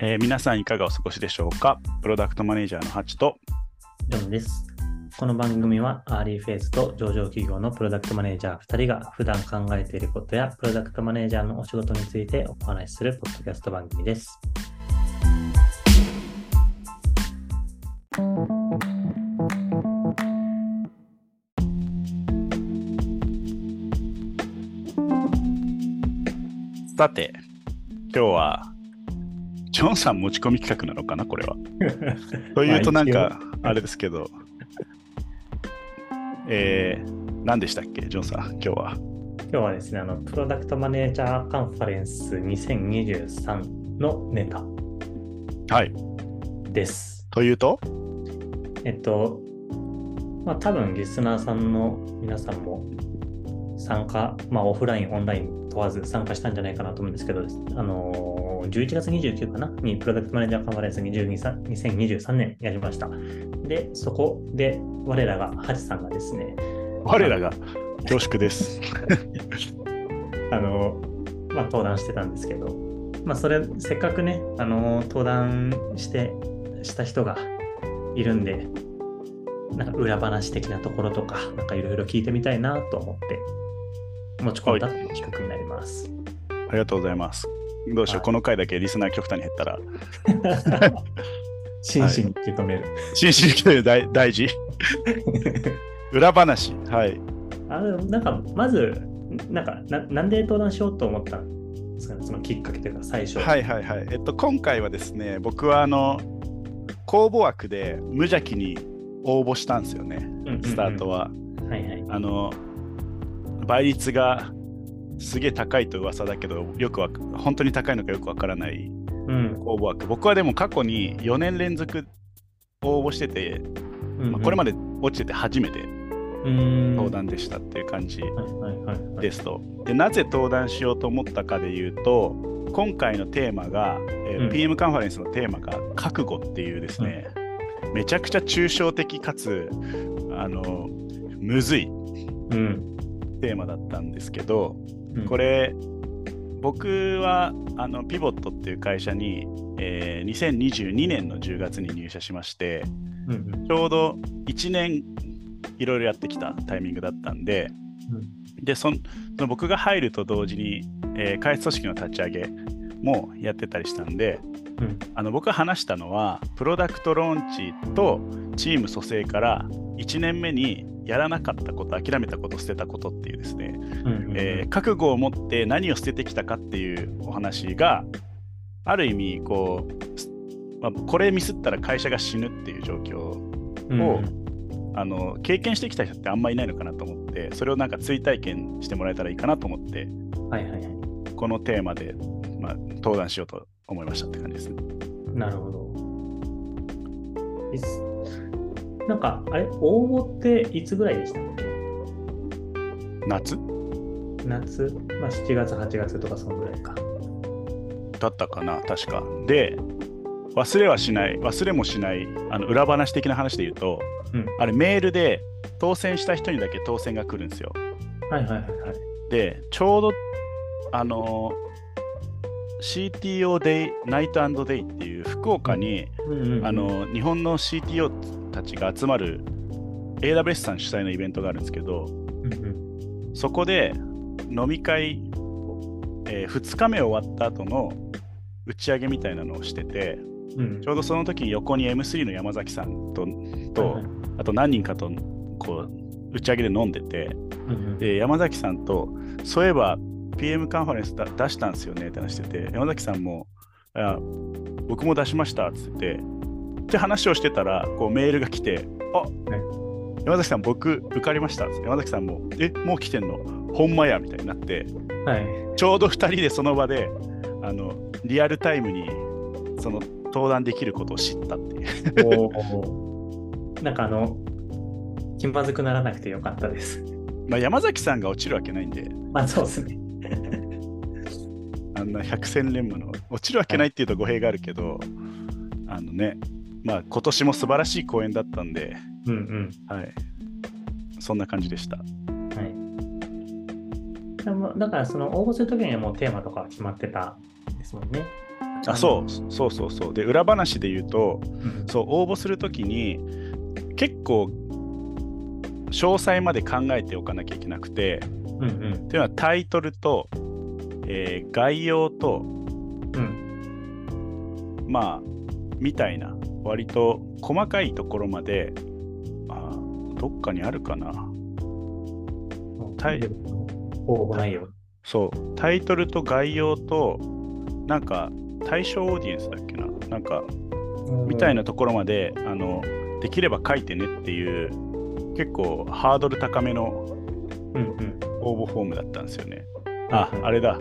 えー皆さんいかがお過ごしでしょうか？プロダクトマネージャーのハチとジョンです。この番組はアーリーフェイズと上場企業のプロダクトマネージャー2人が普段考えていることやプロダクトマネージャーのお仕事についてお話しするポッドキャスト番組です。さて今日はジョンさん持ち込み企画なのかなこれは。というとなんかあれですけど。えー、何でしたっけジョンさん今日は？今日はですね、あのプロダクトマネージャーカンファレンス2023のネタ。はい。です。というと？えっと、まあ多分リスナーさんの皆さんも参加、まあオフライン、オンライン問わず参加したんじゃないかなと思うんですけど、あのー、11月29かな？にプロダクトマネージャーカンファレンス22 2023年やりました。で、そこで我らがハチさんがですね、我らが恐縮です。あの、まあ、登壇してたんですけど、まあ、それ、せっかくね、あの、登壇して、した人がいるんで、なんか裏話的なところとか、なんかいろいろ聞いてみたいなと思って、持ち込んだ企画になります。ありがとうございます。どうしよう、はい。この回だけリスナー極端に減ったら。真摯に受け止める。新進気で大大事。裏話。はい。あのなんか、まず、なんかな、なんで登壇しようと思ったんですかね、そのきっかけというか、最初。はいはいはい。えっと、今回はですね、僕はあの、公募枠で無邪気に応募したんですよね、スタートは。はいはい。あの、倍率がすげえ高いと噂だけど、よくわ本当に高いのかよくわからないうん。公募枠。僕はでも過去に4年連続応募してて、まあこれまで、で落ちてて初めてうん。登壇でしたっていう感じ。ですと。でなぜ登壇しようと思ったかで言うと今回のテーマが、えーうん PM カンファレンスのテーマが覚悟っていうですね、めちゃくちゃ抽象的かつあのむずいうん。テーマだったんですけどうん。これ僕はあのピボットっていう会社に、えー2022年の10月に入社しましてうんうん。ちょうど1年いろいろやってきたタイミングだったんで、でそのその僕が入ると同時に、えー開発組織の立ち上げもやってたりしたんでうん。あの僕が話したのはプロダクトローンチとチーム蘇生から1年目にやらなかったこと諦めたこと捨てたことっていうですね、えー覚悟を持って何を捨ててきたかっていうお話がある意味こう、すまあ、これミスったら会社が死ぬっていう状況うんをあの経験してきた人ってあんまいないのかなと思ってそれをなんか追体験してもらえたらいいかなと思ってはいはいはい。このテーマで、まあ、登壇しようと思いましたって感じですね。なるほど。なんか、あれ、応募っていつぐらいでしたっけ？夏？夏、まあ、7月、8月とかそのぐらいか。だったかな確か。で忘れはしない忘れもしないあの裏話的な話で言うとうん。あれメールで当選した人にだけ当選が来るんですよ。はいはいはいはい。でちょうどあの CTO デイナイトデイっていう福岡に、うんうんうんあ、の日本の CTO たちが集まる AWS さん主催のイベントがあるんですけどうんうんそこで飲み会、え2日目終わった後の打ち上げみたいなのをしててうん。ちょうどその時に横に M3 の山崎さんとと、あと何人かとこう打ち上げで飲んでてうんうん。で山崎さんとそういえば PM カンファレンスだ出したんですよねって話してて山崎さんも僕も出しましたっつっててって話をしてたらこうメールが来てあ、山崎さん僕受かりました山崎さんもえもう来てんの？ほんまやみたいになってはい。ちょうど2人でその場であのリアルタイムにその登壇できることを知ったっていうおーなんかあの、気まずくならなくてよかったです。まあ山崎さんが落ちるわけないんでまあそうですね。あんな百戦錬磨の落ちるわけないっていうと語弊があるけど、あのね、まあ今年も素晴らしい公演だったんで、うんうん。はい、そんな感じでした。はい。でもだからその応募するときにはもうテーマとかは決まってたんですもんね。あそうそうそうそうで裏話で言うとうんそう応募するときに結構詳細まで考えておかなきゃいけなくてうんっていうのはタイトルと、えー概要とうんまあみたいな割と細かいところまであどっかにあるかなうん。タイ。そうタイトルと概要となんか対象オーディエンスだっけななんかみたいなところまであのできれば書いてねっていう結構ハードル高めのうんうん。応募フォームだったんですよね。あうん、あれだ。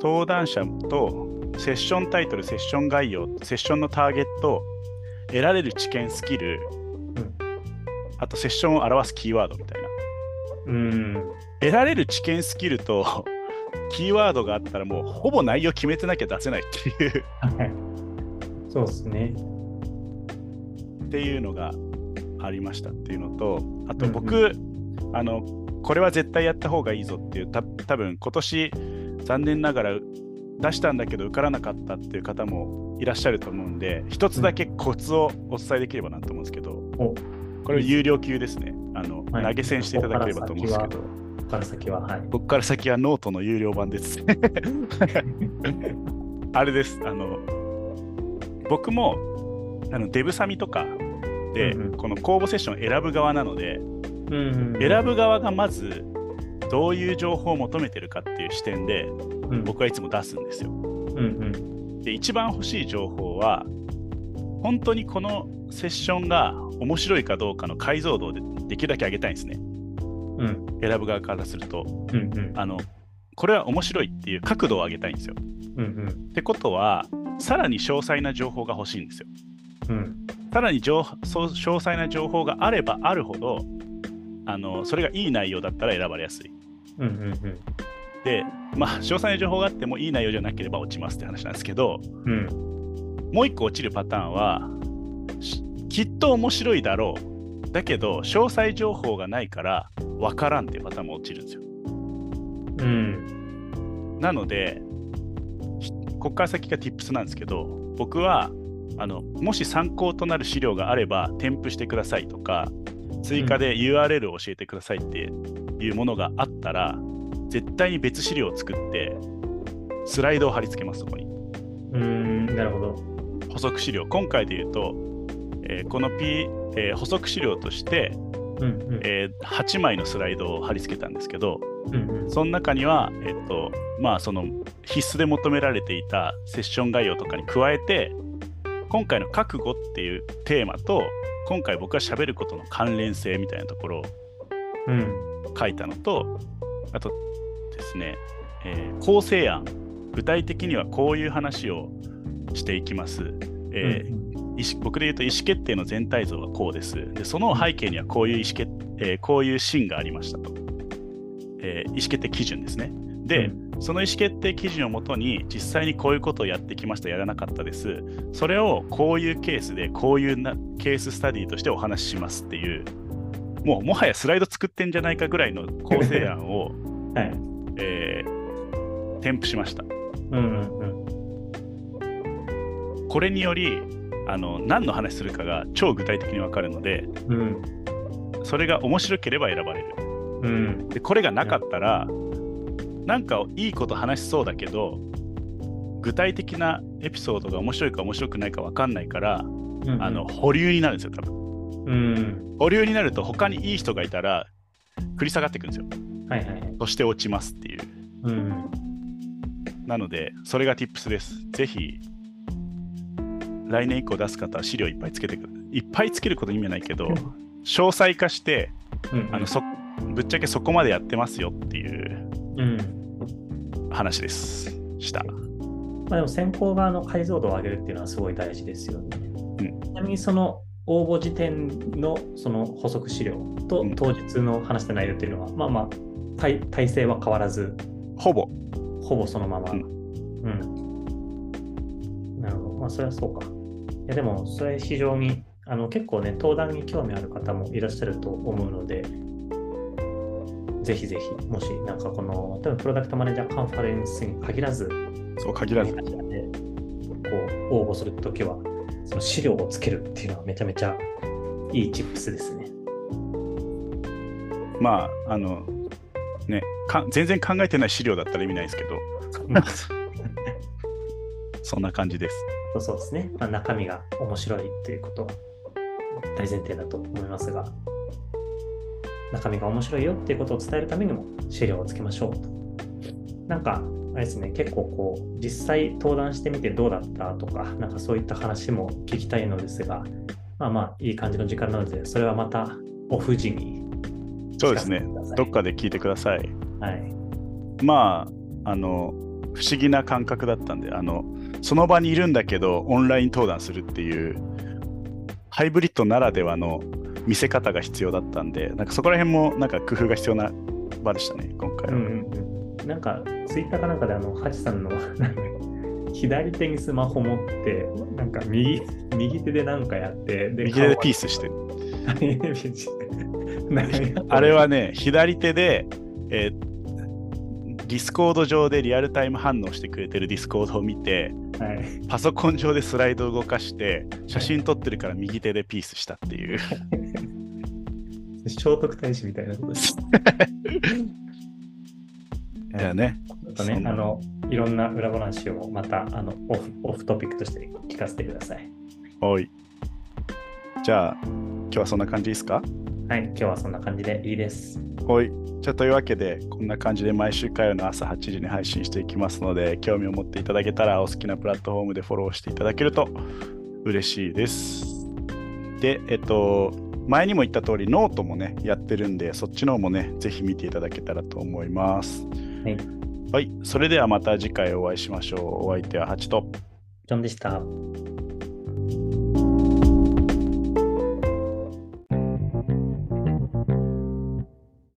登壇者とセッションタイトル、セッション概要、セッションのターゲット、得られる知見、スキル、うんあとセッションを表すキーワードみたいな。うん。得られる知見、スキルと キーワードがあったらもうほぼ内容決めてなきゃ出せないっていうはい。そうですね。っていうのがありましたっていうのと、あと僕、うあの、これは絶対やった方がいいぞっていう、た多分今年残念ながら出したんだけど受からなかったっていう方もいらっしゃると思うんで、一つだけコツをお伝えできればなと思うんですけど、おこれは有料級ですね。あの、はい投げ銭していただければと思うんですけど、ここから先は、はい。僕から先はノートの有料版です。あれです。あの、僕もあのデブサミとかで、うんうんこの公募セッションを選ぶ側なので、うんうん。選ぶ側がまずどういう情報を求めてるかっていう視点でうん、僕はいつも出すんですよ。うんうん。で一番欲しい情報は本当にこのセッションが面白いかどうかの解像度でできるだけ上げたいんですね。うん選ぶ側からすると。うんうん。あのこれは面白いっていう角度を上げたいんですよ。うんうん。ってことはさらに詳細な情報が欲しいんですよ。うんさらに情そう詳細な情報があればあるほどあのそれがいい内容だったら選ばれやすい。うんうんで、まあ、詳細な情報があってもいい内容じゃなければ落ちますって話なんですけど、うん。うん。もう一個落ちるパターンは、しきっと面白いだろう。だけど、詳細情報がないから分からんっていうパターンも落ちるんですよ。うん。なので、ひここから先が Tips なんですけど、僕はあのもし参考となる資料があれば添付してくださいとか、追加で URL を教えてくださいっていうものがあったら、絶対に別資料を作って、スライドを貼り付けます、そこに。うん。なるほど。補足資料。今回で言うと、えーこの、P えー補足資料として、うんうん。えー8枚のスライドを貼り付けたんですけど、うんうん。その中には、えっと、まあ、その必須で求められていたセッション概要とかに加えて、今回の覚悟っていうテーマと、今回僕が喋ることの関連性みたいなところをうん。書いたのと、あとですね、えー構成案、具体的にはこういう話をしていきます。えーうん意思僕で言うと意思決定の全体像はこうです。で、その背景にはこういう意思決、えーこういうシーンがありましたと。えー意思決定基準ですね。で、うんその意思決定基準をもとに実際にこういうことをやってきました、やらなかったです。それをこういうケースで、こういうなケーススタディとしてお話ししますっていう、もうもはやスライド作ってんじゃないかぐらいの構成案を、はい。えー添付しました。うんうんうん。これにより、あの何の話するかが超具体的に分かるので、うん。それが面白ければ選ばれる。うん。で、これがなかったら、なんかいいこと話しそうだけど、具体的なエピソードが面白いか面白くないか分かんないから、うん。あの、保留になるんですよ、多分。うん。保留になると、他にいい人がいたら、繰り下がっていくんですよ。はいはいはい。そして落ちますっていう。うん。なので、それが Tips です。ぜひ、来年以降出す方は資料いっぱいつけてくる。いっぱいつけること意味はないけど、詳細化して、うんあのそぶっちゃけそこまでやってますよっていううん。話です。した。まあでも先行側の解像度を上げるっていうのはすごい大事ですよね。うんちなみにその応募時点のその補足資料とうん当日の話した内容っていうのは、まあまあ体体制は変わらず、ほぼ。ほぼそのまま。ううんん。なるほど。まあそれはそうか。いやでもそれ非常にあの結構ね、登壇に興味ある方もいらっしゃると思うので、ぜひぜひ、もしなんかこの、多分プロダクトマネージャーカンファレンスに限らず、そう、限らず。何かしらで応募するときは、その資料をつけるっていうのはめちゃめちゃいいチップスですね。まあ、あの、ねか、全然考えてない資料だったら意味ないですけど、そんな感じです。そうそうですね。まあ、中身が面白いっていうことは大前提だと思いますが、中身が面白いよっていうことを伝えるためにも資料をつけましょうと。なんか、あれですね、結構こう、実際登壇してみてどうだったとか、なんかそういった話も聞きたいのですが、まあまあ、いい感じの時間なので、それはまたオフ時にそうですね。どっかで聞いてください。はい。まあ、あの、不思議な感覚だったんで、あの、その場にいるんだけど、オンライン登壇するっていう、ハイブリッドならではの見せ方が必要だったんで、なんかそこら辺もなんか工夫が必要な場でしたね、今回は。うんうん、なんか、ツイッターかなんかで、あの、ハチさんの左手にスマホ持って、なんか右右手でなんかやって、で右手でピースしてる。あれはね、左手で、えー、 Discord上でリアルタイム反応してくれてる Discordを見て、はい、パソコン上でスライドを動かして写真撮ってるから右手でピースしたっていう。聖徳太子みたいなことです。いやね。とね、あの、いろんな裏話をまたあのオフオフトピックとして聞かせてください。はい。じゃあ、今日はそんな感じですか？はい、今日はそんな感じでいいです。はい。じゃあというわけで、こんな感じで毎週火曜の朝8時に配信していきますので、興味を持っていただけたら、お好きなプラットフォームでフォローしていただけると嬉しいです。で、えっと、前にも言った通り、ノートもね、やってるんで、そっちの方もね、ぜひ見ていただけたらと思います。はい。はい、それではまた次回お会いしましょう。お相手はハチと。ジョンでした。